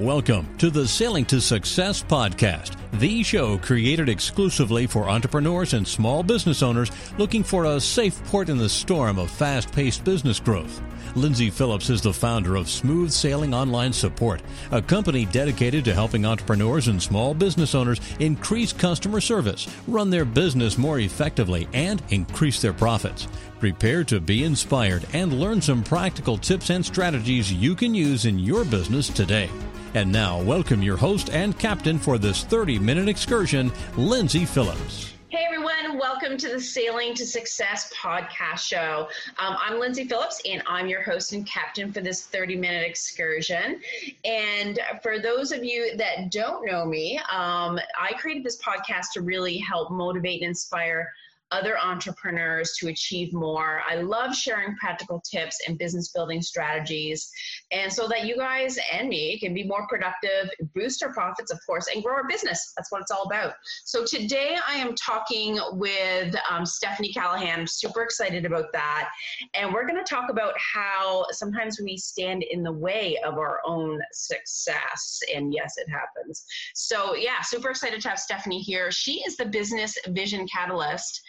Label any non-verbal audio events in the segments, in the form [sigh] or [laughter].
Welcome to the Sailing to Success podcast, the show created exclusively for entrepreneurs and small business owners looking for a safe port in the storm of fast paced business growth. Lindsay Phillips is the founder of Smooth Sailing Online Support, a company dedicated to helping entrepreneurs and small business owners increase customer service, run their business more effectively, and increase their profits. Prepare to be inspired and learn some practical tips and strategies you can use in your business today. And now, welcome your host and captain for this 30 minute excursion, Lindsay Phillips. Hey everyone, welcome to the Sailing to Success podcast show. Um, I'm Lindsay Phillips and I'm your host and captain for this 30 minute excursion. And for those of you that don't know me, um, I created this podcast to really help motivate and inspire other entrepreneurs to achieve more. I love sharing practical tips and business building strategies, and so that you guys and me can be more productive, boost our profits, of course, and grow our business. That's what it's all about. So today I am talking with um, Stephanie Callahan. I'm super excited about that. And we're going to talk about how sometimes we stand in the way of our own success. And yes, it happens. So, yeah, super excited to have Stephanie here. She is the business vision catalyst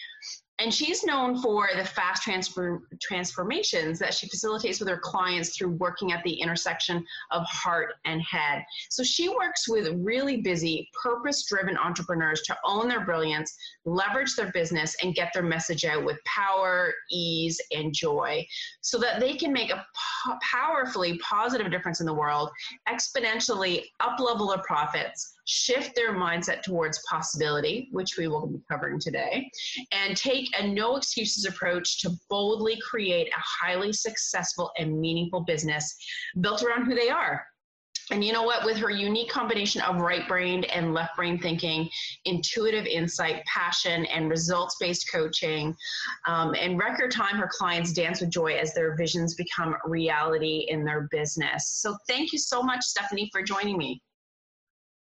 and she's known for the fast transfer transformations that she facilitates with her clients through working at the intersection of heart and head. So she works with really busy, purpose-driven entrepreneurs to own their brilliance, leverage their business, and get their message out with power, ease, and joy, so that they can make a po- powerfully positive difference in the world, exponentially up-level their profits shift their mindset towards possibility, which we will be covering today, and take a no excuses approach to boldly create a highly successful and meaningful business built around who they are. And you know what? With her unique combination of right brain and left brain thinking, intuitive insight, passion, and results based coaching, um, in record time, her clients dance with joy as their visions become reality in their business. So, thank you so much, Stephanie, for joining me.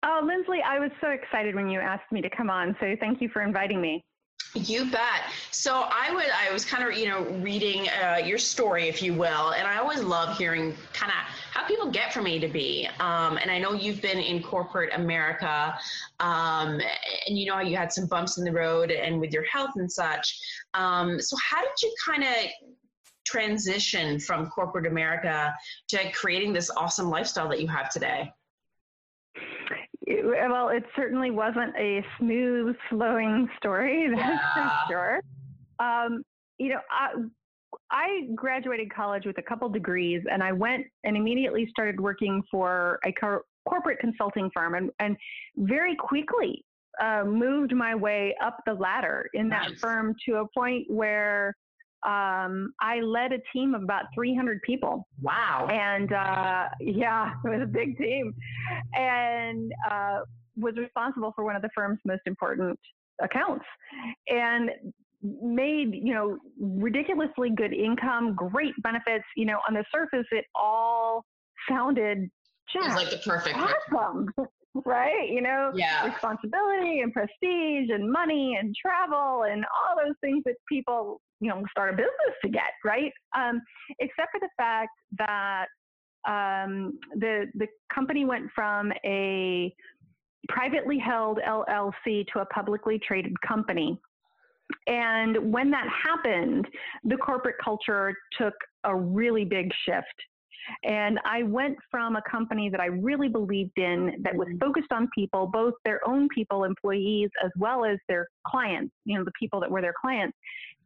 Oh, Lindsay, I was so excited when you asked me to come on. So thank you for inviting me. You bet. So I would, I was kind of, you know, reading uh, your story, if you will, and I always love hearing kind of how people get from A to B. Um, and I know you've been in corporate America, um, and you know how you had some bumps in the road and with your health and such. Um, so how did you kind of transition from corporate America to creating this awesome lifestyle that you have today? Well, it certainly wasn't a smooth flowing story, [laughs] that's yeah. for sure. Um, you know, I, I graduated college with a couple degrees, and I went and immediately started working for a co- corporate consulting firm, and, and very quickly uh, moved my way up the ladder in that nice. firm to a point where um, I led a team of about 300 people. Wow. And uh, yeah, [laughs] it was a big team. And uh, was responsible for one of the firm's most important accounts. And made you know ridiculously good income great benefits you know on the surface it all sounded just like the perfect awesome [laughs] right? You know, yeah. responsibility and prestige and money and travel and all those things that people, you know, start a business to get, right? Um, except for the fact that um, the the company went from a privately held LLC to a publicly traded company. And when that happened, the corporate culture took a really big shift. And I went from a company that I really believed in that was mm-hmm. focused on people, both their own people, employees, as well as their clients, you know, the people that were their clients,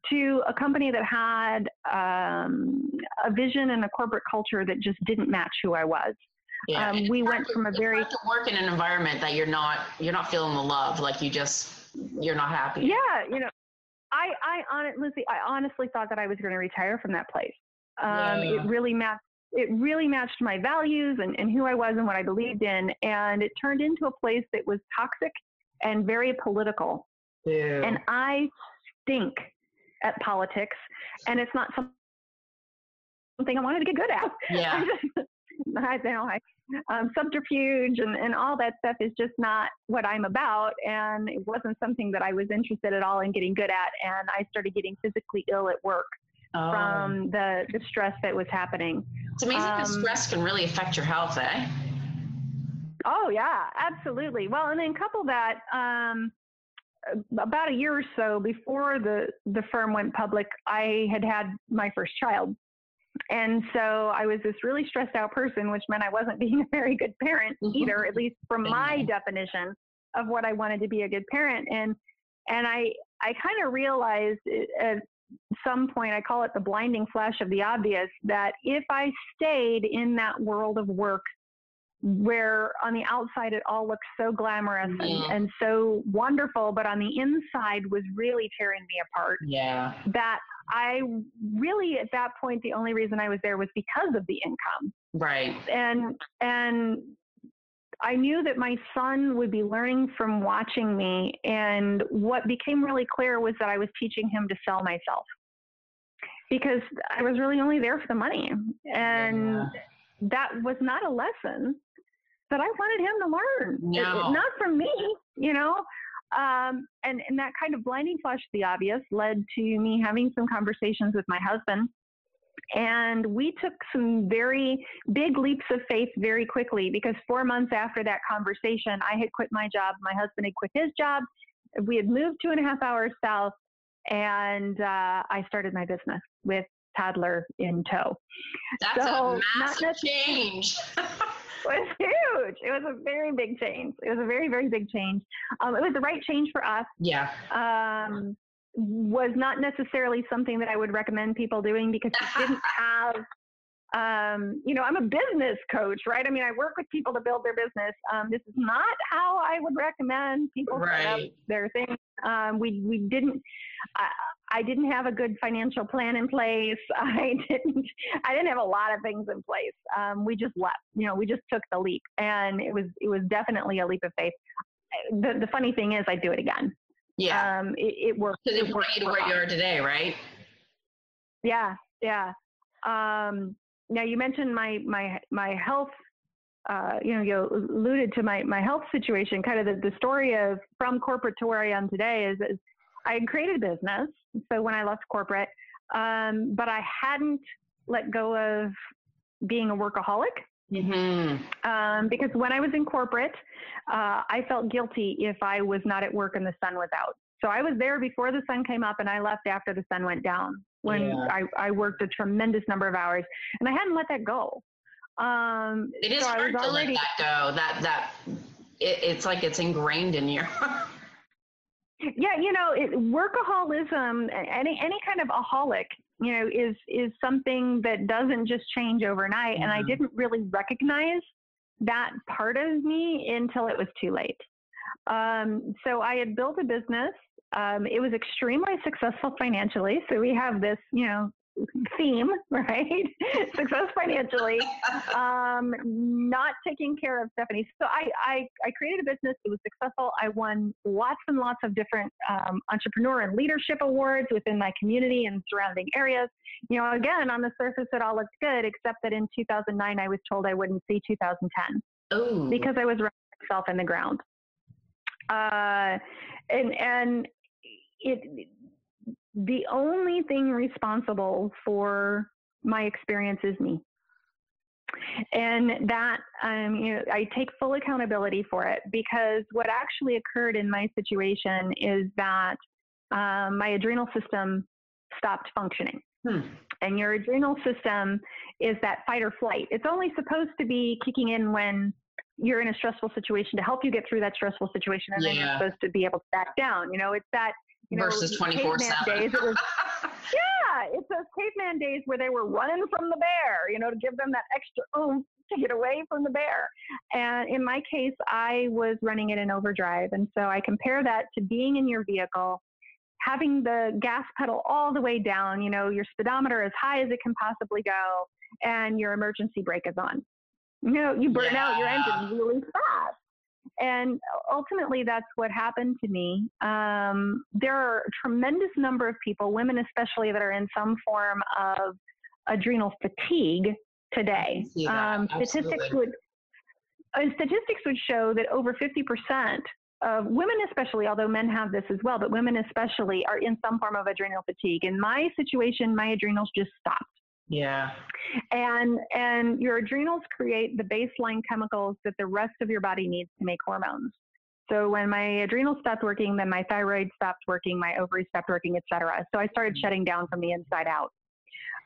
to a company that had um, a vision and a corporate culture that just didn't match who I was. Yeah, um, we went from a very to work in an environment that you're not you're not feeling the love, like you just you're not happy. Yeah, you know, I I honestly I honestly thought that I was going to retire from that place. Um, yeah. It really matched it really matched my values and, and who I was and what I believed in. And it turned into a place that was toxic and very political. Yeah. And I stink at politics, and it's not something I wanted to get good at. Yeah. [laughs] I, you know, I, um, subterfuge and, and all that stuff is just not what I'm about. And it wasn't something that I was interested at all in getting good at. And I started getting physically ill at work oh. from the, the stress that was happening. It's amazing um, stress can really affect your health, eh? Oh yeah, absolutely. Well, and then couple that um, about a year or so before the the firm went public, I had had my first child. And so I was this really stressed out person, which meant I wasn't [laughs] being a very good parent mm-hmm. either, at least from my definition of what I wanted to be a good parent. And and I I kind of realized at some point, I call it the blinding flash of the obvious, that if I stayed in that world of work where on the outside it all looks so glamorous and, mm-hmm. and, so wonderful, but on the inside was really tearing me apart. Yeah. That I really at that point the only reason I was there was because of the income. Right. And and I knew that my son would be learning from watching me and what became really clear was that I was teaching him to sell myself. Because I was really only there for the money. And yeah. that was not a lesson that I wanted him to learn. No. It, not from me, you know. Um, and, and that kind of blinding flash of the obvious led to me having some conversations with my husband. And we took some very big leaps of faith very quickly because four months after that conversation, I had quit my job. My husband had quit his job. We had moved two and a half hours south, and uh, I started my business with toddler in tow. That's so a massive change. [laughs] It was huge. It was a very big change. It was a very, very big change. Um, it was the right change for us. Yeah. Um, was not necessarily something that I would recommend people doing because we didn't [laughs] have um, you know, I'm a business coach, right? I mean, I work with people to build their business. Um, this is not how I would recommend people right. set up their thing. Um, we we didn't. I, I didn't have a good financial plan in place. [laughs] I didn't. I didn't have a lot of things in place. Um, we just left. You know, we just took the leap, and it was it was definitely a leap of faith. The the funny thing is, I do it again. Yeah, um, it, it worked. Because it brought you to where you are today, right? Yeah, yeah. Um, now you mentioned my my my health. Uh, you know, you alluded to my my health situation. Kind of the, the story of from corporate to where I am today is, is I had created a business. So when I left corporate, um, but I hadn't let go of being a workaholic. Mm-hmm. Um, because when I was in corporate, uh, I felt guilty if I was not at work and the sun was out. So I was there before the sun came up and I left after the sun went down when yeah. I, I worked a tremendous number of hours and I hadn't let that go. Um, it is so hard to let that go. That, that, it, it's like it's ingrained in you. [laughs] yeah, you know, it, workaholism, any, any kind of aholic, you know, is, is something that doesn't just change overnight. Mm-hmm. And I mm-hmm. didn't really recognize that part of me until it was too late. Um, so I had built a business um, it was extremely successful financially. So we have this, you know, theme, [laughs] right? [laughs] Success financially, um, not taking care of Stephanie. So I, I, I, created a business. It was successful. I won lots and lots of different um, entrepreneur and leadership awards within my community and surrounding areas. You know, again, on the surface, it all looked good, except that in 2009, I was told I wouldn't see 2010 Ooh. because I was running myself in the ground. Uh, and and it the only thing responsible for my experience is me and that um, you know, I take full accountability for it because what actually occurred in my situation is that um, my adrenal system stopped functioning. Hmm. And your adrenal system is that fight or flight. It's only supposed to be kicking in when you're in a stressful situation to help you get through that stressful situation, and yeah. then you're supposed to be able to back down. You know, it's that you know, versus 24 7. Days, it was, [laughs] yeah, it's those caveman days where they were running from the bear, you know, to give them that extra oomph to get away from the bear. And in my case, I was running it in overdrive. And so I compare that to being in your vehicle, having the gas pedal all the way down, you know, your speedometer as high as it can possibly go, and your emergency brake is on. You know, you burn yeah. out your engine really fast. And ultimately, that's what happened to me. Um, there are a tremendous number of people, women especially, that are in some form of adrenal fatigue today. Um, statistics would uh, statistics would show that over 50% of women, especially, although men have this as well, but women especially are in some form of adrenal fatigue. In my situation, my adrenals just stopped. Yeah. And and your adrenals create the baseline chemicals that the rest of your body needs to make hormones. So when my adrenals stopped working, then my thyroid stopped working, my ovaries stopped working, etc. So I started mm-hmm. shutting down from the inside out.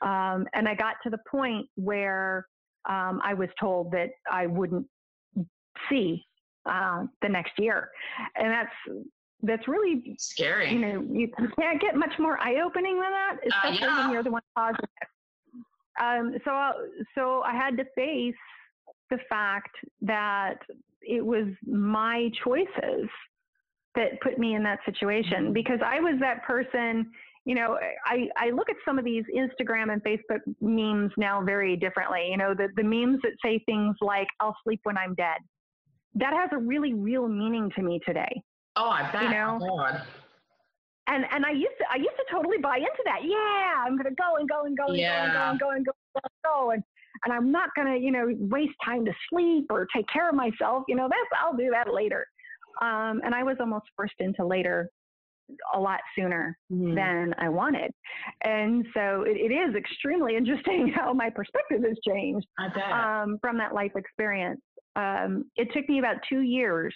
Um, and I got to the point where um, I was told that I wouldn't see uh, the next year, and that's that's really scary. You know, you, can't get much more eye opening than that, uh, especially uh, yeah. when you're the one causing it. Um, so, so I had to face the fact that it was my choices that put me in that situation mm-hmm. because I was that person. You know, I, I look at some of these Instagram and Facebook memes now very differently. You know, the, the memes that say things like, I'll sleep when I'm dead. That has a really real meaning to me today. Oh, I bet. You know? And and I used to I used to totally buy into that. Yeah, I'm gonna go and go and go and yeah. go and go and go and go and go and and I'm not gonna you know waste time to sleep or take care of myself. You know that's I'll do that later. Um, and I was almost forced into later a lot sooner mm. than I wanted. And so it, it is extremely [laughs] interesting how my perspective has changed um, from that life experience. Um, it took me about two years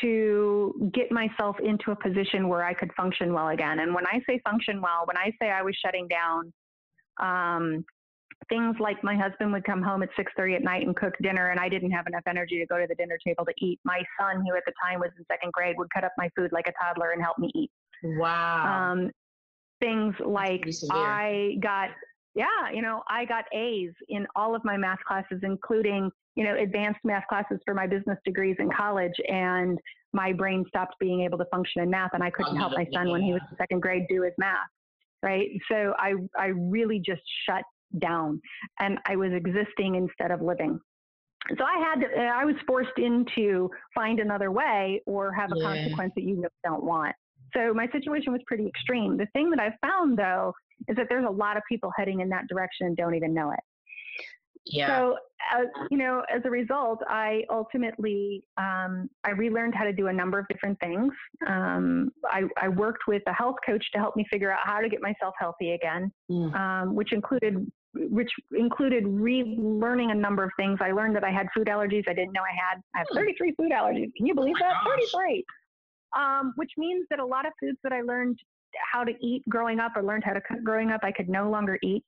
to get myself into a position where I could function well again. And when I say function well, when I say I was shutting down, um, things like my husband would come home at 6.30 at night and cook dinner and i didn't have enough energy to go to the dinner table to eat. My son who at the time was in second grade would cut up my food like a toddler and help me eat. Wow. Um, things like i got yeah you know i got a's in all of my math classes including you know, advanced math classes for my business degrees in college and my brain stopped being able to function in math and I couldn't help my son when he was in second grade do his math. Right. So I, I really just shut down and I was existing instead of living. So I had to, I was forced into find another way or have a yeah. consequence that you don't want. So my situation was pretty extreme. The thing that I've found though is that there's a lot of people heading in that direction and don't even know it. Yeah. So, uh, you know, as a result, I ultimately um, I relearned how to do a number of different things. Um, I, I, worked with a health coach to help me figure out how to get myself healthy again, mm. um, which included which included relearning a number of things. I learned that I had food allergies I didn't know I had. I have hmm. 33 food allergies. Can you believe oh that? 33. Um, which means that a lot of foods that I learned how to eat growing up or learned how to cook growing up, I could no longer eat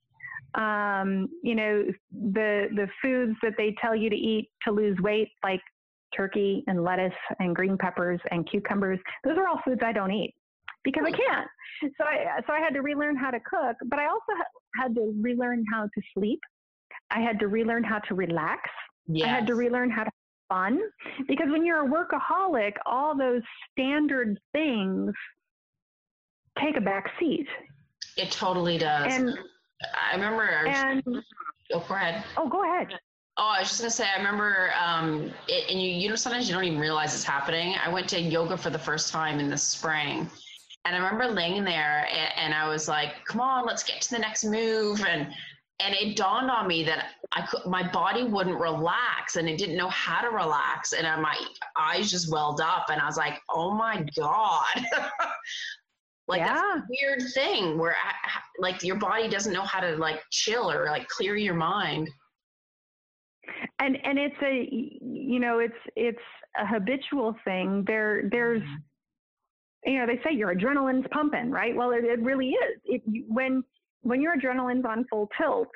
um, you know, the the foods that they tell you to eat to lose weight, like turkey and lettuce and green peppers and cucumbers, those are all foods I don't eat because I can't. So I so I had to relearn how to cook, but I also had to relearn how to sleep. I had to relearn how to relax. Yes. I had to relearn how to have fun because when you're a workaholic, all those standard things take a back seat. It totally does. And I remember. And, oh, go ahead. Oh, go ahead. Oh, I was just gonna say, I remember, um, it, and you, you know, sometimes you don't even realize it's happening. I went to yoga for the first time in the spring, and I remember laying there, and, and I was like, "Come on, let's get to the next move," and and it dawned on me that I could, my body wouldn't relax, and it didn't know how to relax, and my eyes just welled up, and I was like, "Oh my god." [laughs] Like yeah. that's a weird thing where I, like your body doesn't know how to like chill or like clear your mind. And and it's a you know it's it's a habitual thing. There there's mm-hmm. you know they say your adrenaline's pumping right. Well it, it really is. It, when when your adrenaline's on full tilt,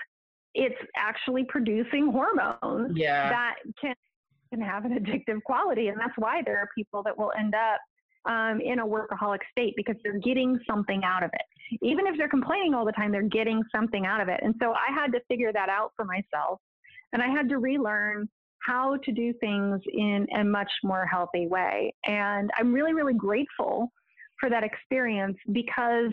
it's actually producing hormones yeah. that can can have an addictive quality, and that's why there are people that will end up um, in a workaholic state because they're getting something out of it. Even if they're complaining all the time, they're getting something out of it. And so I had to figure that out for myself. And I had to relearn how to do things in a much more healthy way. And I'm really, really grateful for that experience because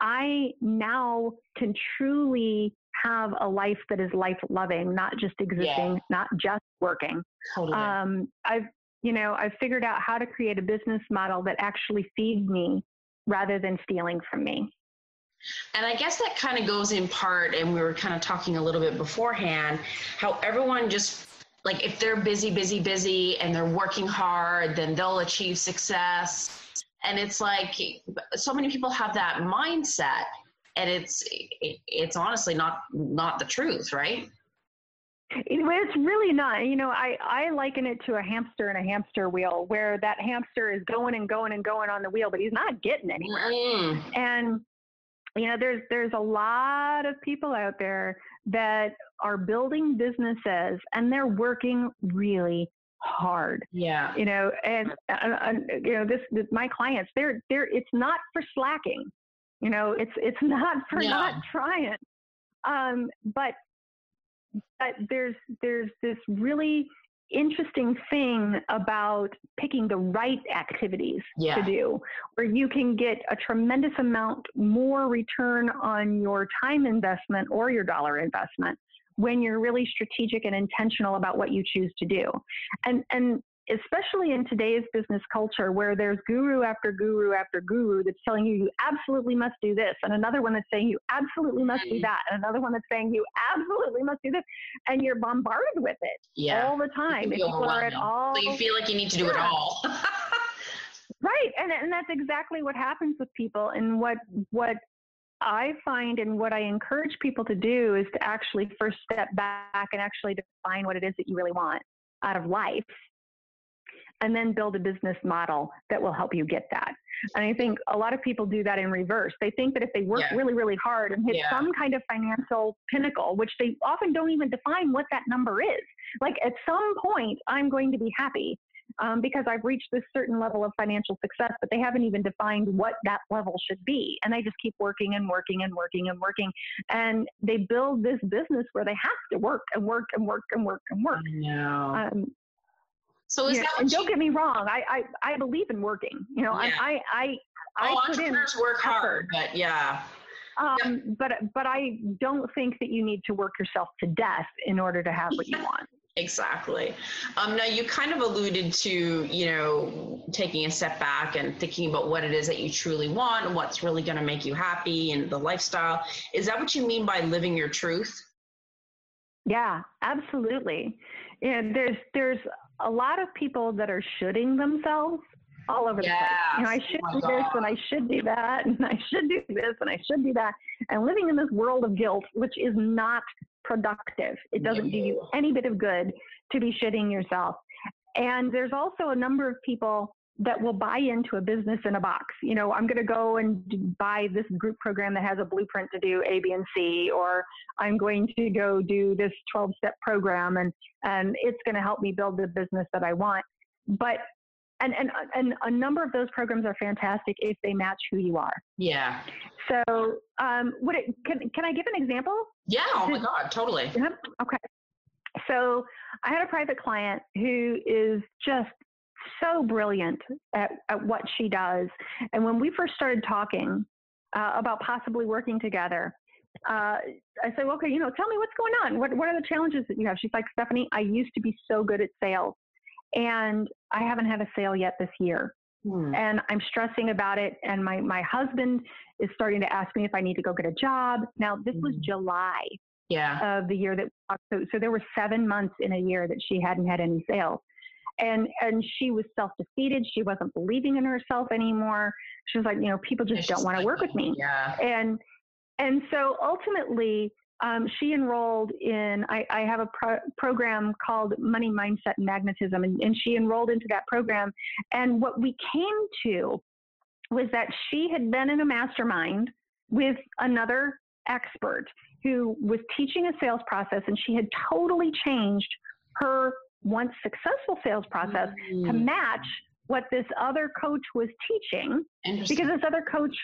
I now can truly have a life that is life loving, not just existing, yeah. not just working. Totally. Um, I've you know, I've figured out how to create a business model that actually feeds me rather than stealing from me. And I guess that kind of goes in part, and we were kind of talking a little bit beforehand, how everyone just like if they're busy, busy, busy, and they're working hard, then they'll achieve success. And it's like so many people have that mindset. and it's it's honestly not not the truth right it's really not. You know, I, I liken it to a hamster in a hamster wheel where that hamster is going and going and going on the wheel, but he's not getting anywhere. Mm. And you know, there's there's a lot of people out there that are building businesses and they're working really hard. Yeah. You know, and, and you know this, this, my clients they're they're it's not for slacking. You know, it's it's [laughs] not for yeah. not trying. Um, but but there's there's this really interesting thing about picking the right activities yeah. to do where you can get a tremendous amount more return on your time investment or your dollar investment when you're really strategic and intentional about what you choose to do and and especially in today's business culture where there's guru after guru after guru that's telling you you absolutely must do this and another one that's saying you absolutely must do mm-hmm. that and another one that's saying you absolutely must do this and you're bombarded with it yeah. all the time people are at all so you feel like you need to do yeah. it all [laughs] right and, and that's exactly what happens with people and what what I find and what I encourage people to do is to actually first step back and actually define what it is that you really want out of life and then build a business model that will help you get that. And I think a lot of people do that in reverse. They think that if they work yeah. really, really hard and hit yeah. some kind of financial pinnacle, which they often don't even define what that number is, like at some point, I'm going to be happy. Um, because I've reached this certain level of financial success, but they haven't even defined what that level should be. And they just keep working and working and working and working. And they build this business where they have to work and work and work and work and work. I Um, so is yeah, that and don't get me wrong, I, I I believe in working. You know, yeah. I I I, oh, put in work hard, but yeah. Um, yeah. but but I don't think that you need to work yourself to death in order to have what you [laughs] want. Exactly. Um, now you kind of alluded to, you know, taking a step back and thinking about what it is that you truly want and what's really going to make you happy and the lifestyle. Is that what you mean by living your truth? Yeah, absolutely. And there's there's a lot of people that are shooting themselves all over yeah. the place. You know, I should oh do this and I should do that and I should do this and I should do that. And living in this world of guilt, which is not productive. It doesn't do you any bit of good to be shitting yourself. And there's also a number of people that will buy into a business in a box. You know, I'm going to go and buy this group program that has a blueprint to do A, B, and C, or I'm going to go do this 12 step program and, and it's going to help me build the business that I want. But and, and and a number of those programs are fantastic if they match who you are. Yeah. So, um, would it can can I give an example? Yeah. Oh my God, totally. Okay. So, I had a private client who is just so brilliant at, at what she does. And when we first started talking uh, about possibly working together, uh, I said, well, okay, you know, tell me what's going on. What, what are the challenges that you have? She's like, Stephanie, I used to be so good at sales and I haven't had a sale yet this year. Hmm. And I'm stressing about it. And my, my husband is starting to ask me if I need to go get a job. Now, this hmm. was July yeah. of the year that, so, so there were seven months in a year that she hadn't had any sales and and she was self defeated. She wasn't believing in herself anymore. She was like, you know, people just don't want to work with me. Yeah. And and so ultimately, um, she enrolled in. I, I have a pro- program called Money Mindset and Magnetism, and, and she enrolled into that program. And what we came to was that she had been in a mastermind with another expert who was teaching a sales process, and she had totally changed her once successful sales process mm-hmm. to mm. match what this other coach was teaching because this other coach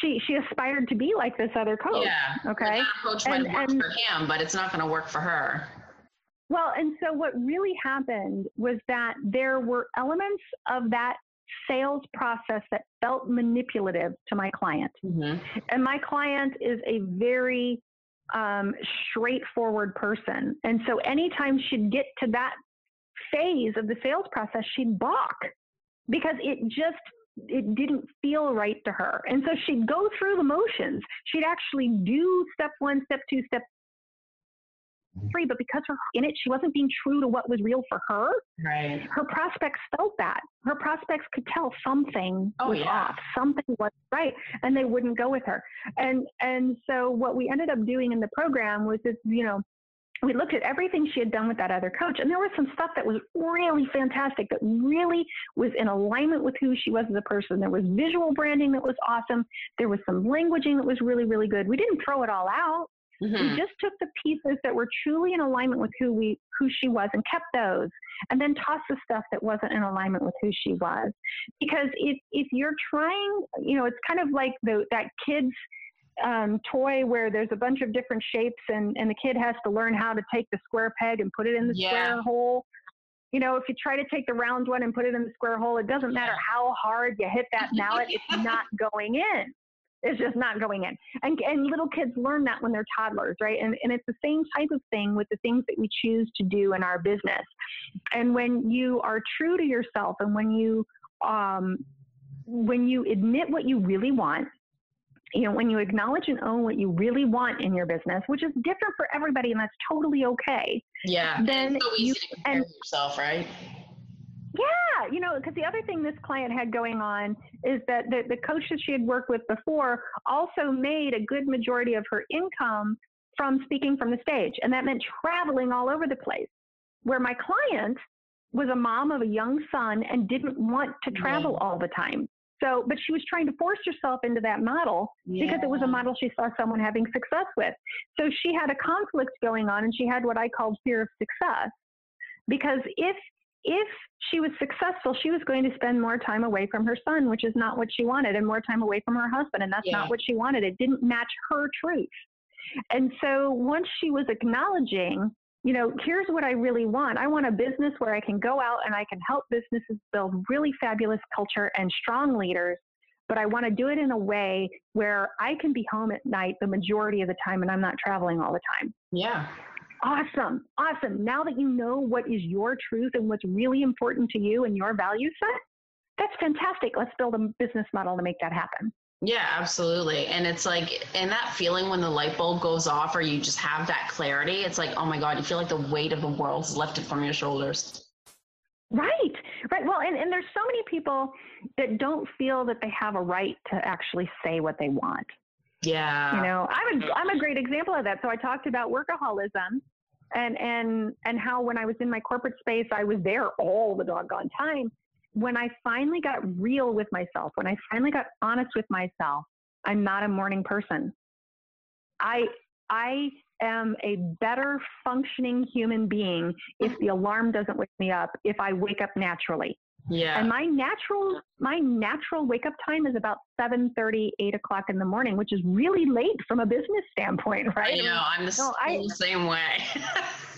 she she aspired to be like this other coach yeah okay coach and, might work for him but it's not going to work for her well and so what really happened was that there were elements of that sales process that felt manipulative to my client mm-hmm. and my client is a very um, straightforward person and so anytime she'd get to that phase of the sales process, she'd balk because it just it didn't feel right to her. And so she'd go through the motions. She'd actually do step one, step two, step mm-hmm. three, but because her in it, she wasn't being true to what was real for her. Right. Her prospects felt that. Her prospects could tell something oh, was yeah. off, something was right, and they wouldn't go with her. And and so what we ended up doing in the program was this, you know, we looked at everything she had done with that other coach, and there was some stuff that was really fantastic, that really was in alignment with who she was as a person. There was visual branding that was awesome. There was some languaging that was really, really good. We didn't throw it all out. Mm-hmm. We just took the pieces that were truly in alignment with who we who she was and kept those, and then tossed the stuff that wasn't in alignment with who she was. Because if if you're trying, you know, it's kind of like the that kids um, toy where there's a bunch of different shapes and, and the kid has to learn how to take the square peg and put it in the yeah. square hole. You know, if you try to take the round one and put it in the square hole, it doesn't matter how hard you hit that mallet, [laughs] it's not going in. It's just not going in. And, and little kids learn that when they're toddlers, right? And, and it's the same type of thing with the things that we choose to do in our business. And when you are true to yourself and when you, um, when you admit what you really want, you know, when you acknowledge and own what you really want in your business, which is different for everybody, and that's totally okay. Yeah. Then so you, and, yourself, right? Yeah, you know, because the other thing this client had going on is that the, the coach that she had worked with before also made a good majority of her income from speaking from the stage, and that meant traveling all over the place. Where my client was a mom of a young son and didn't want to travel all the time. So, but she was trying to force herself into that model yeah. because it was a model she saw someone having success with. So she had a conflict going on and she had what I called fear of success. Because if if she was successful, she was going to spend more time away from her son, which is not what she wanted, and more time away from her husband, and that's yeah. not what she wanted. It didn't match her truth. And so once she was acknowledging you know, here's what I really want. I want a business where I can go out and I can help businesses build really fabulous culture and strong leaders, but I want to do it in a way where I can be home at night the majority of the time and I'm not traveling all the time. Yeah. Awesome. Awesome. Now that you know what is your truth and what's really important to you and your value set, that's fantastic. Let's build a business model to make that happen. Yeah, absolutely. And it's like, and that feeling when the light bulb goes off or you just have that clarity, it's like, oh my God, you feel like the weight of the world's lifted from your shoulders. Right, right. Well, and, and there's so many people that don't feel that they have a right to actually say what they want. Yeah. You know, I'm a, I'm a great example of that. So I talked about workaholism and, and, and how when I was in my corporate space, I was there all the doggone time when I finally got real with myself, when I finally got honest with myself, I'm not a morning person. I I am a better functioning human being if the alarm doesn't wake me up, if I wake up naturally. Yeah. And my natural my natural wake up time is about 7 30, 8 o'clock in the morning, which is really late from a business standpoint, [laughs] right? I know, I'm the, no, I, the same way. [laughs]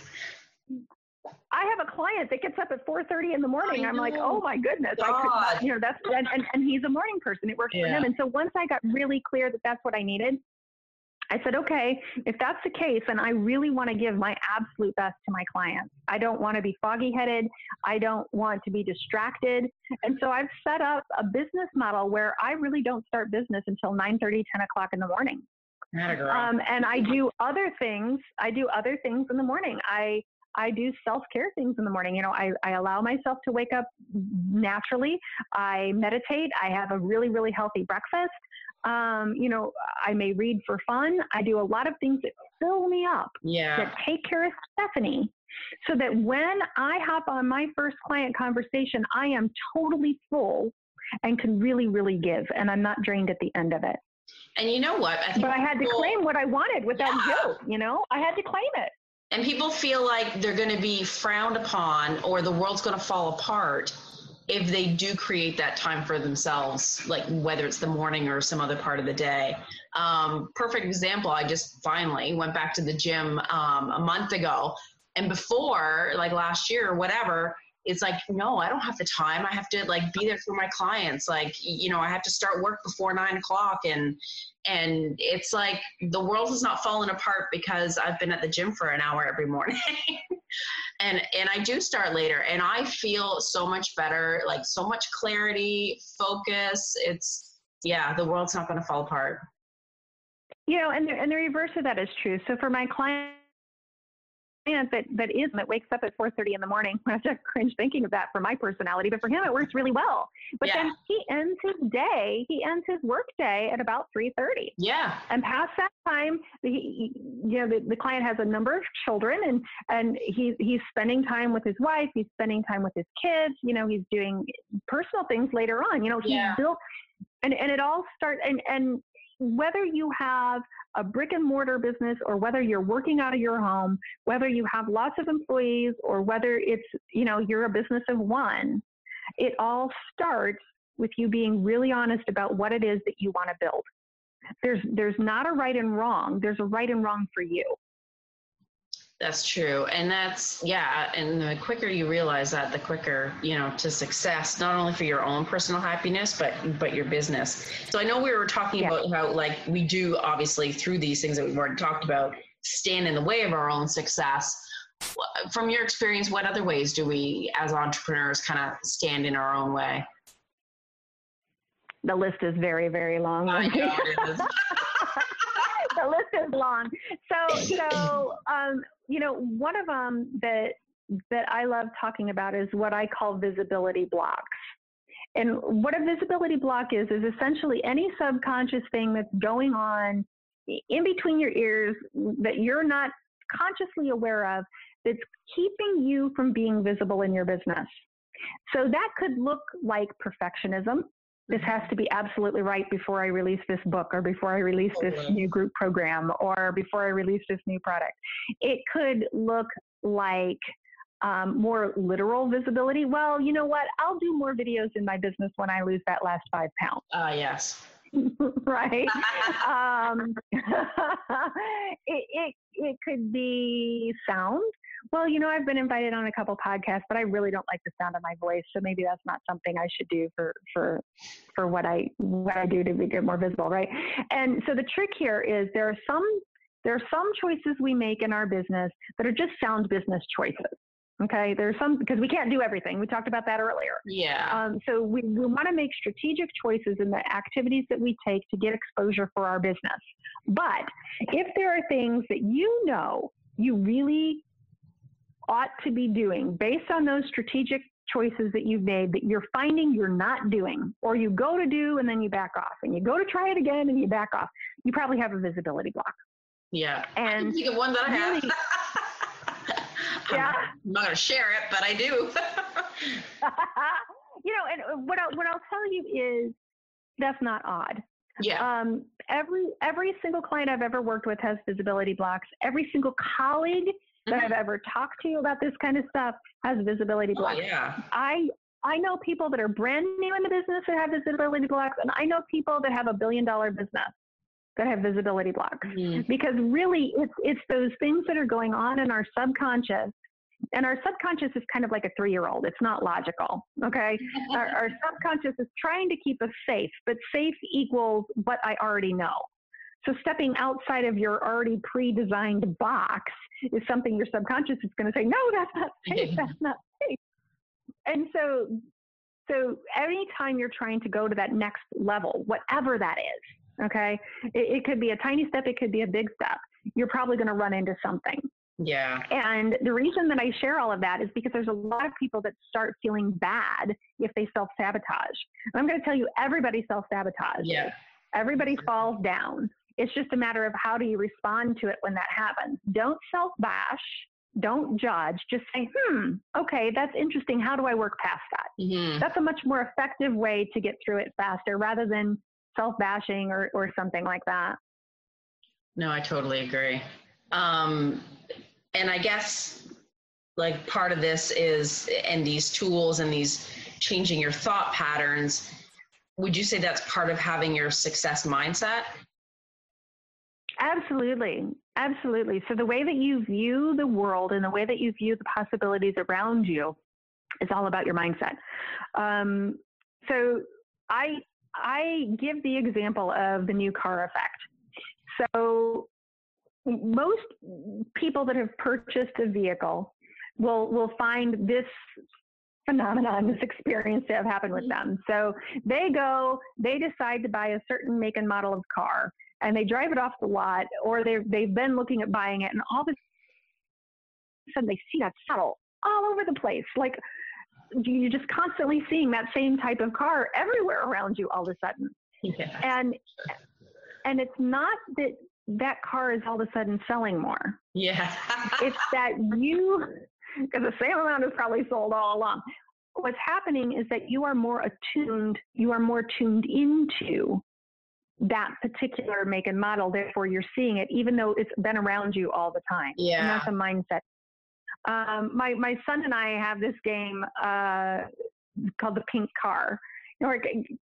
I have a client that gets up at 4:30 in the morning. I'm like, oh my goodness, God. I could not, you know, that's and, and, and he's a morning person. It works yeah. for him. And so once I got really clear that that's what I needed, I said, okay, if that's the case, and I really want to give my absolute best to my clients. I don't want to be foggy headed. I don't want to be distracted. And so I've set up a business model where I really don't start business until 9 30, 10 o'clock in the morning. Um, and I do other things. I do other things in the morning. I I do self care things in the morning. You know, I, I allow myself to wake up naturally. I meditate. I have a really, really healthy breakfast. Um, you know, I may read for fun. I do a lot of things that fill me up, yeah. that take care of Stephanie, so that when I hop on my first client conversation, I am totally full and can really, really give, and I'm not drained at the end of it. And you know what? I but I had to claim what I wanted without yeah. guilt. You know, I had to claim it and people feel like they're going to be frowned upon or the world's going to fall apart if they do create that time for themselves like whether it's the morning or some other part of the day. Um, perfect example i just finally went back to the gym um, a month ago. And before like last year or whatever it's like no i don't have the time i have to like be there for my clients like you know i have to start work before nine o'clock and and it's like the world has not fallen apart because I've been at the gym for an hour every morning. [laughs] and and I do start later and I feel so much better, like so much clarity, focus. It's yeah, the world's not going to fall apart. You know, and the, and the reverse of that is true. So for my clients client that that is that wakes up at 4:30 in the morning. [laughs] I have to cringe thinking of that for my personality, but for him it works really well. But yeah. then he ends his day, he ends his work day at about 3:30. Yeah. And past that time, he, you know, the, the client has a number of children, and and he, he's spending time with his wife, he's spending time with his kids. You know, he's doing personal things later on. You know, he yeah. built, and and it all starts and and whether you have a brick and mortar business or whether you're working out of your home, whether you have lots of employees or whether it's, you know, you're a business of one, it all starts with you being really honest about what it is that you want to build. There's there's not a right and wrong. There's a right and wrong for you. That's true. And that's, yeah. And the quicker you realize that, the quicker, you know, to success, not only for your own personal happiness, but, but your business. So I know we were talking yeah. about how, like, we do obviously through these things that we've already talked about, stand in the way of our own success. From your experience, what other ways do we, as entrepreneurs, kind of stand in our own way? The list is very, very long. [laughs] I know it is. The list is long. So, [laughs] so um, you know, one of them that that I love talking about is what I call visibility blocks. And what a visibility block is is essentially any subconscious thing that's going on in between your ears that you're not consciously aware of that's keeping you from being visible in your business. So that could look like perfectionism this has to be absolutely right before I release this book or before I release this new group program or before I release this new product. It could look like um, more literal visibility. Well, you know what? I'll do more videos in my business when I lose that last five pounds. Ah, uh, yes. [laughs] right? um, [laughs] it, it, it could be sound well, you know, I've been invited on a couple podcasts, but I really don't like the sound of my voice, so maybe that's not something I should do for for for what I what I do to get more visible, right? And so the trick here is there are some there are some choices we make in our business that are just sound business choices. Okay, there's some because we can't do everything. We talked about that earlier. Yeah. Um, so we, we want to make strategic choices in the activities that we take to get exposure for our business. But if there are things that you know you really ought to be doing based on those strategic choices that you've made that you're finding you're not doing, or you go to do and then you back off, and you go to try it again and you back off, you probably have a visibility block. Yeah. And I think of one that I have. Really, [laughs] yeah. I'm not going to share it, but I do. [laughs] you know, and what, I, what I'll tell you is that's not odd. Yeah. Um, every every single client I've ever worked with has visibility blocks. Every single colleague that mm-hmm. I've ever talked to about this kind of stuff has visibility oh, blocks. Oh, yeah. I I know people that are brand new in the business that have visibility blocks, and I know people that have a billion dollar business that have visibility blocks. Mm-hmm. Because really, it's it's those things that are going on in our subconscious. And our subconscious is kind of like a three year old. It's not logical. Okay. [laughs] our, our subconscious is trying to keep us safe, but safe equals what I already know. So stepping outside of your already pre-designed box is something your subconscious is going to say, no, that's not safe. That's [laughs] not safe. And so, so anytime you're trying to go to that next level, whatever that is, okay, it, it could be a tiny step, it could be a big step. You're probably going to run into something. Yeah. And the reason that I share all of that is because there's a lot of people that start feeling bad if they self sabotage. And I'm going to tell you, everybody self sabotages. Yeah. Everybody falls down. It's just a matter of how do you respond to it when that happens. Don't self bash. Don't judge. Just say, hmm, okay, that's interesting. How do I work past that? Mm-hmm. That's a much more effective way to get through it faster rather than self bashing or, or something like that. No, I totally agree. Um, and I guess like part of this is, and these tools and these changing your thought patterns, would you say that's part of having your success mindset? Absolutely. Absolutely. So the way that you view the world and the way that you view the possibilities around you is all about your mindset. Um, so I I give the example of the new car effect. So most people that have purchased a vehicle will will find this phenomenon, this experience to have happened with them. So they go, they decide to buy a certain make and model of car and they drive it off the lot or they've, they've been looking at buying it and all of a sudden they see that saddle all over the place. Like you're just constantly seeing that same type of car everywhere around you all of a sudden. Yeah. And [laughs] and it's not that that car is all of a sudden selling more. Yeah. [laughs] it's that you because the same amount is probably sold all along. What's happening is that you are more attuned, you are more tuned into that particular make and model. Therefore, you're seeing it, even though it's been around you all the time. Yeah. And that's a mindset. Um, my my son and I have this game uh, called the Pink Car. You know,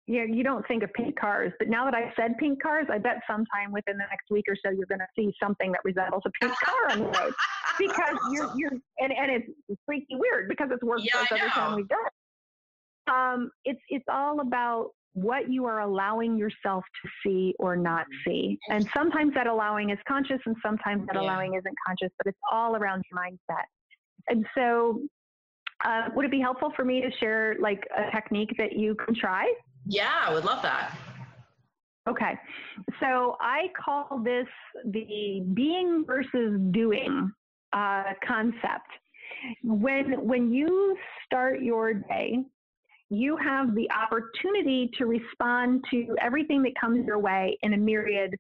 you know, you don't think of pink cars, but now that I said pink cars, I bet sometime within the next week or so you're going to see something that resembles a pink car on the road [laughs] because you're you're and, and it's freaky weird because it's worked Yeah, for us every time we've done it. Um, it's it's all about what you are allowing yourself to see or not see, and sometimes that allowing is conscious, and sometimes that Yeah. allowing isn't conscious, but it's all around your mindset. And so, uh, would it be helpful for me to share like a technique that you can try? Yeah, I would love that. Okay. So I call this the being versus doing uh, concept. When, when you start your day, you have the opportunity to respond to everything that comes your way in a myriad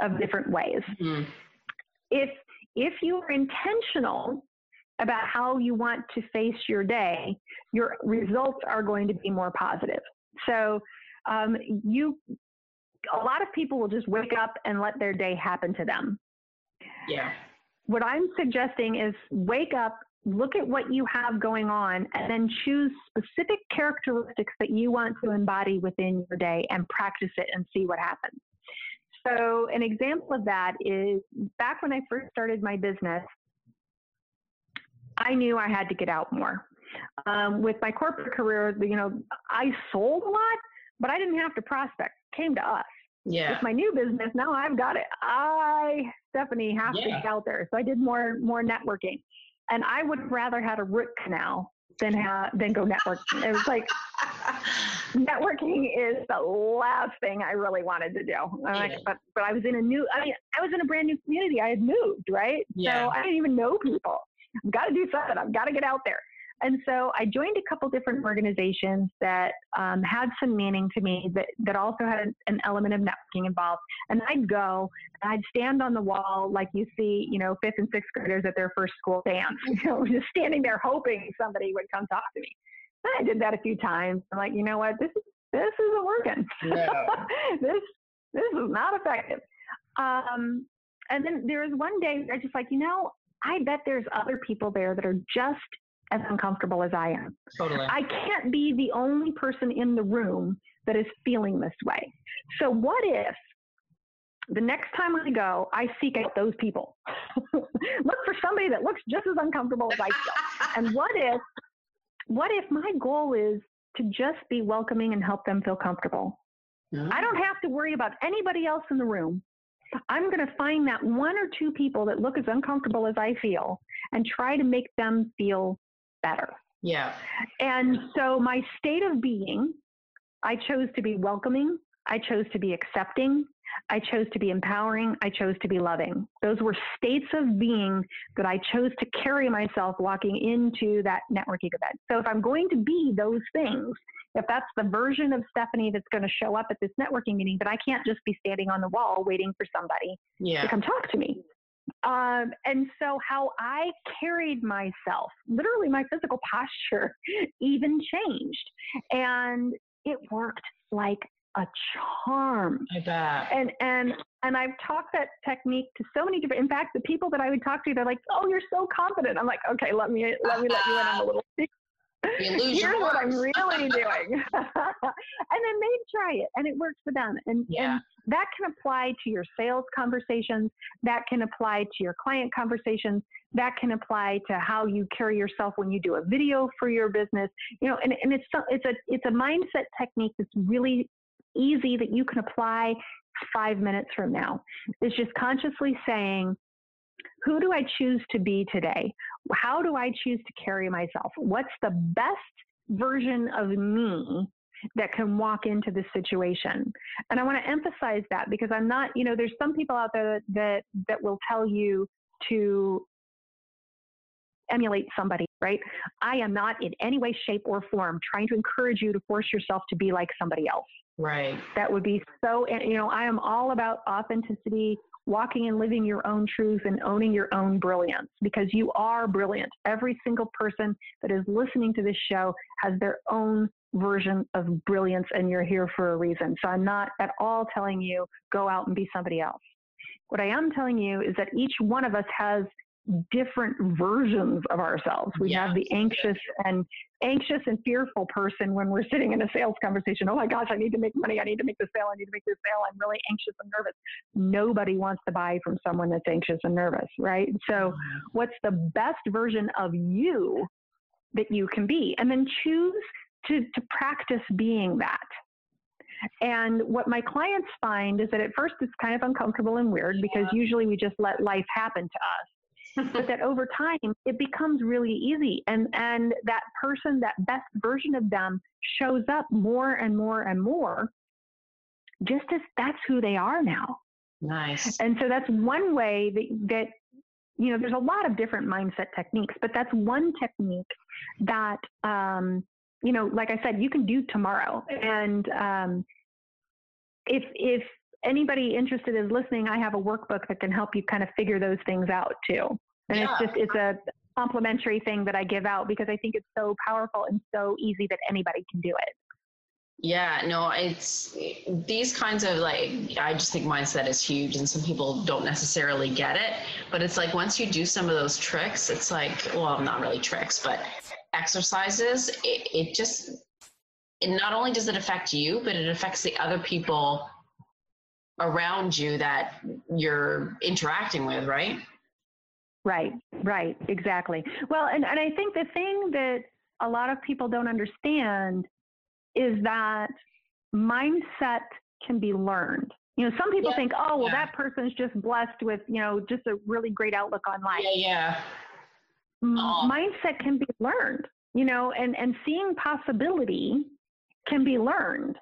of different ways. Mhm. If, if you are intentional about how you want to face your day, your results are going to be more positive. So um, you, a lot of people will just wake up and let their day happen to them. Yeah. What I'm suggesting is wake up, look at what you have going on, and then choose specific characteristics that you want to embody within your day and practice it and see what happens. So, an example of that is back when I first started my business, I knew I had to get out more. Um, with my corporate career, you know, I sold a lot, but I didn't have to prospect. It came to us. Yeah. With my new business, now I've got it. I, Stephanie, have to Yeah. get out there. So I did more more networking, and I would rather had a root canal than ha- than go networking. It was like [laughs] networking is the last thing I really wanted to do. I'm like, but but I was in a new. I mean, I was in a brand new community. I had moved, right? Yeah. So I didn't even know people. I've got to do something. I've got to get out there. And so I joined a couple different organizations that um, had some meaning to me that, that also had an, element of networking involved. And I'd go and I'd stand on the wall like you see, you know, fifth and sixth graders at their first school dance, [laughs] you know, just standing there hoping somebody would come talk to me. And I did that a few times. I'm like, you know what, this is this isn't working. No. [laughs] this this is not effective. Um, and then there was one day I just like, you know, I bet there's other people there that are just as uncomfortable as I am. Totally. I can't be the only person in the room that is feeling this way. So what if the next time I go, I seek out those people? [laughs] Look for somebody that looks just as uncomfortable as I feel. [laughs] And what if what if my goal is to just be welcoming and help them feel comfortable? I don't have to worry about anybody else in the room. I'm going to find that one or two people that look as uncomfortable as I feel and try to make them feel better. Yeah. And so my state of being, I chose to be welcoming, I chose to be accepting, I chose to be empowering, I chose to be loving. Those were states of being that I chose to carry myself walking into that networking event. So if I'm going to be those things, if that's the version of Stephanie that's going to show up at this networking meeting, then I can't just be standing on the wall waiting for somebody yeah. to come talk to me. Um, and so, how I carried myself, literally my physical posture, [laughs] even changed. And it worked like a charm. I bet. And, and, and I've talked that technique to so many different, in fact, the people that I would talk to, they're like, oh, you're so confident. I'm like, okay, let me, let me let you in on a little secret. [laughs] Here's what I'm really [laughs] doing. [laughs] and then they try it and it works for them. And, Yeah. and that can apply to your sales conversations. That can apply to your client conversations. That can apply to how you carry yourself when you do a video for your business. You know, and, and it's, it's a, it's a mindset technique that's really easy that you can apply five minutes from now. It's just consciously saying, who do I choose to be today? How do I choose to carry myself? What's the best version of me that can walk into this situation? And I want to emphasize that because I'm not, you know, there's some people out there that that, that will tell you to emulate somebody, right? I am not in any way, shape, or form trying to encourage you to force yourself to be like somebody else. Right. That would be so, you know, I am all about authenticity, walking and living your own truth and owning your own brilliance because you are brilliant. Every single person that is listening to this show has their own version of brilliance and you're here for a reason. So I'm not at all telling you go out and be somebody else. What I am telling you is that each one of us has different versions of ourselves. We yeah. have the anxious and anxious and fearful person when we're sitting in a sales conversation. Oh my gosh, I need to make money. I need to make this sale. I need to make this sale. I'm really anxious and nervous. Nobody wants to buy from someone that's anxious and nervous, right? So, mm-hmm. what's the best version of you that you can be? And then choose to, to practice being that. And what my clients find is that at first it's kind of uncomfortable and weird because usually we just let life happen to us [laughs] but that over time it becomes really easy. And and that person that best version of them shows up more and more and more just as that's who they are now. Nice. And so that's one way that that you know there's a lot of different mindset techniques but that's one technique that um you know like i said you can do tomorrow. And um if if anybody interested is listening, I have a workbook that can help you kind of figure those things out too. And yeah. it's just it's a complimentary thing that I give out because I think it's so powerful and so easy that anybody can do it. Yeah, no, it's these kinds of like, I just think mindset is huge, and some people don't necessarily get it. But it's like once you do some of those tricks, it's like, well, not really tricks, but exercises, it, it just, it not only does it affect you, but it affects the other people around you that you're interacting with, right? Right, right, exactly. Well, and, and I think the thing that a lot of people don't understand is that mindset can be learned. You know, some people yeah, think, oh, well, yeah. that person's just blessed with, you know, just a really great outlook on life. Yeah, yeah. Oh. Mindset can be learned, you know, and, and seeing possibility can be learned.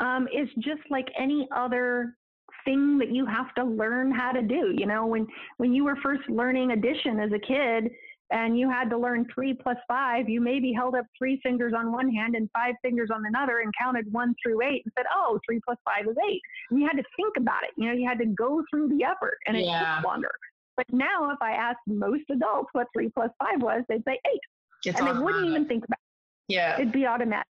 Um, it's just like any other thing that you have to learn how to do. You know, when when you were first learning addition as a kid and you had to learn three plus five, you maybe held up three fingers on one hand and five fingers on another and counted one through eight and said, "Oh, three plus five is eight. And you had to think about it. You know, you had to go through the effort, and it yeah. took longer. But now, if I asked most adults what three plus five was, they'd say eight, it's and they wouldn't even think about it. Yeah, it'd be automatic.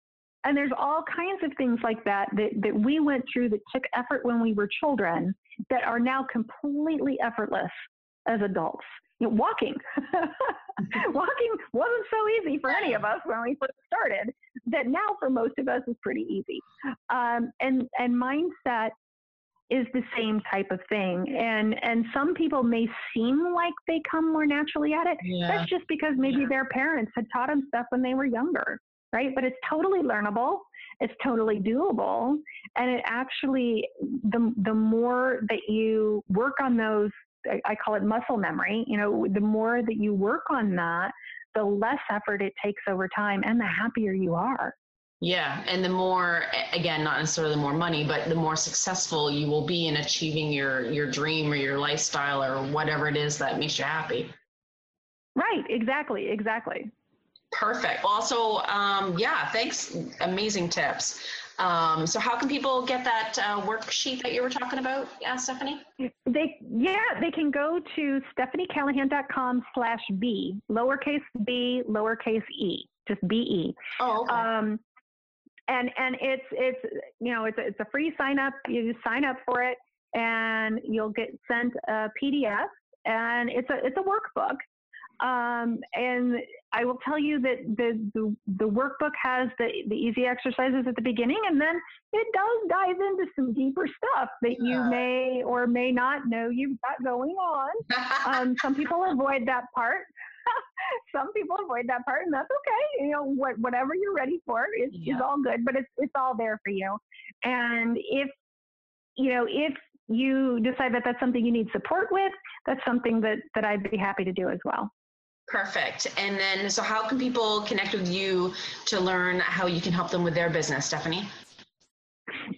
And there's all kinds of things like that, that that we went through that took effort when we were children that are now completely effortless as adults. You know, walking, [laughs] [laughs] walking wasn't so easy for any of us when we first started. That now for most of us is pretty easy. Um, and and mindset is the same type of thing. And and some people may seem like they come more naturally at it. Yeah. That's just because maybe yeah. their parents had taught them stuff when they were younger right? But it's totally learnable. It's totally doable. And it actually, the, the more that you work on those, I, I call it muscle memory, you know, the more that you work on that, the less effort it takes over time and the happier you are. Yeah, and the more again, not necessarily the more money, but the more successful you will be in achieving your your dream or your lifestyle or whatever it is that makes you happy. Right, exactly, exactly. Perfect. Also, um, yeah, thanks. Amazing tips. Um, so how can people get that uh, worksheet that you were talking about, yeah, Stephanie? They, yeah, they can go to stephaniecallahan.com slash B, lowercase b, lowercase e, just B-E. Oh, okay. Um, and, and it's, it's, you know, it's a, it's a free sign up. You sign up for it and you'll get sent a PDF and it's a, it's a workbook. Um, and I will tell you that the, the, the workbook has the, the easy exercises at the beginning, and then it does dive into some deeper stuff that you may or may not know you've got going on. um, [laughs] some people avoid that part. [laughs] some people avoid that part, and that's okay. You know, what, whatever you're ready for is, yeah. is all good, but it's it's all there for you. And if you know if you decide that that's something you need support with, that's something that that I'd be happy to do as well. Perfect. And then, so how can people connect with you to learn how you can help them with their business, Stephanie?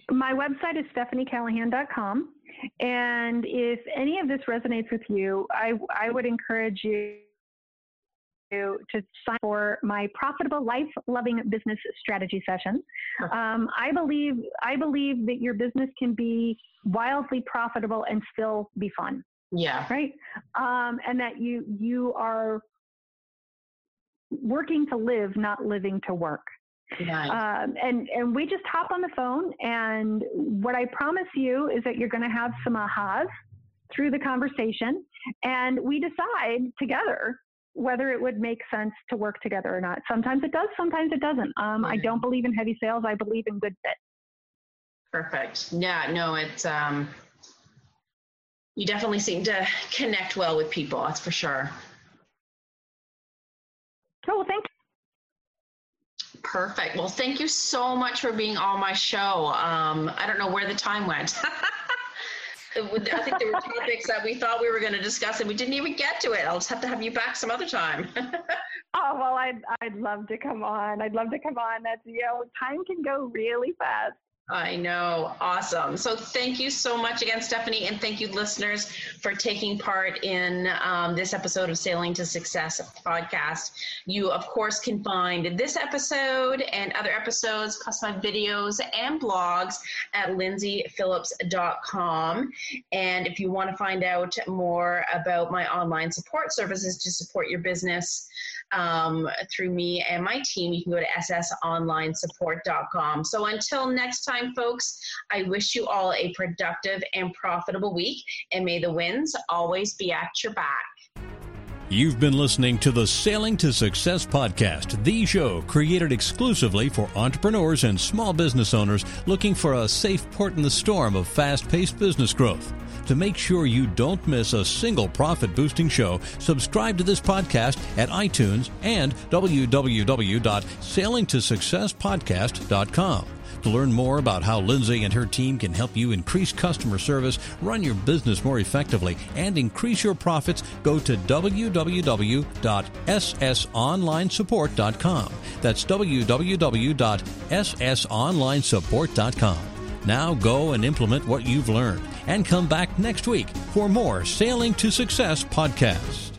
My website is stephaniecallahan.com. And if any of this resonates with you, I, I would encourage you to sign for my profitable life loving business strategy session. Um, I believe I believe that your business can be wildly profitable and still be fun. Yeah. Right. Um, and that you you are working to live, not living to work. Nice. Um, and and we just hop on the phone, and what I promise you is that you're going to have some ahas through the conversation, and we decide together whether it would make sense to work together or not. Sometimes it does, sometimes it doesn't. Um, I don't believe in heavy sales. I believe in good fit. Perfect. Yeah, no, it's um you definitely seem to connect well with people, that's for sure. Oh, well, thank you. Perfect. Well, thank you so much for being on my show. Um, I don't know where the time went. [laughs] I think there were topics that we thought we were going to discuss and we didn't even get to it. I'll just have to have you back some other time. [laughs] oh well, I'd I'd love to come on. I'd love to come on. That's you know, time can go really fast. I know. Awesome. So thank you so much again, Stephanie, and thank you, listeners, for taking part in um, this episode of Sailing to Success podcast. You, of course, can find this episode and other episodes, plus my videos, and blogs at lindsayphillips.com. And if you want to find out more about my online support services to support your business, um, through me and my team, you can go to ssonlinesupport.com. So until next time, folks, I wish you all a productive and profitable week, and may the winds always be at your back. You've been listening to the Sailing to Success podcast, the show created exclusively for entrepreneurs and small business owners looking for a safe port in the storm of fast paced business growth. To make sure you don't miss a single profit boosting show, subscribe to this podcast at iTunes and www.sailingtosuccesspodcast.com. To learn more about how Lindsay and her team can help you increase customer service, run your business more effectively, and increase your profits, go to www.ssonlinesupport.com. That's www.ssonlinesupport.com. Now go and implement what you've learned and come back next week for more Sailing to Success podcasts.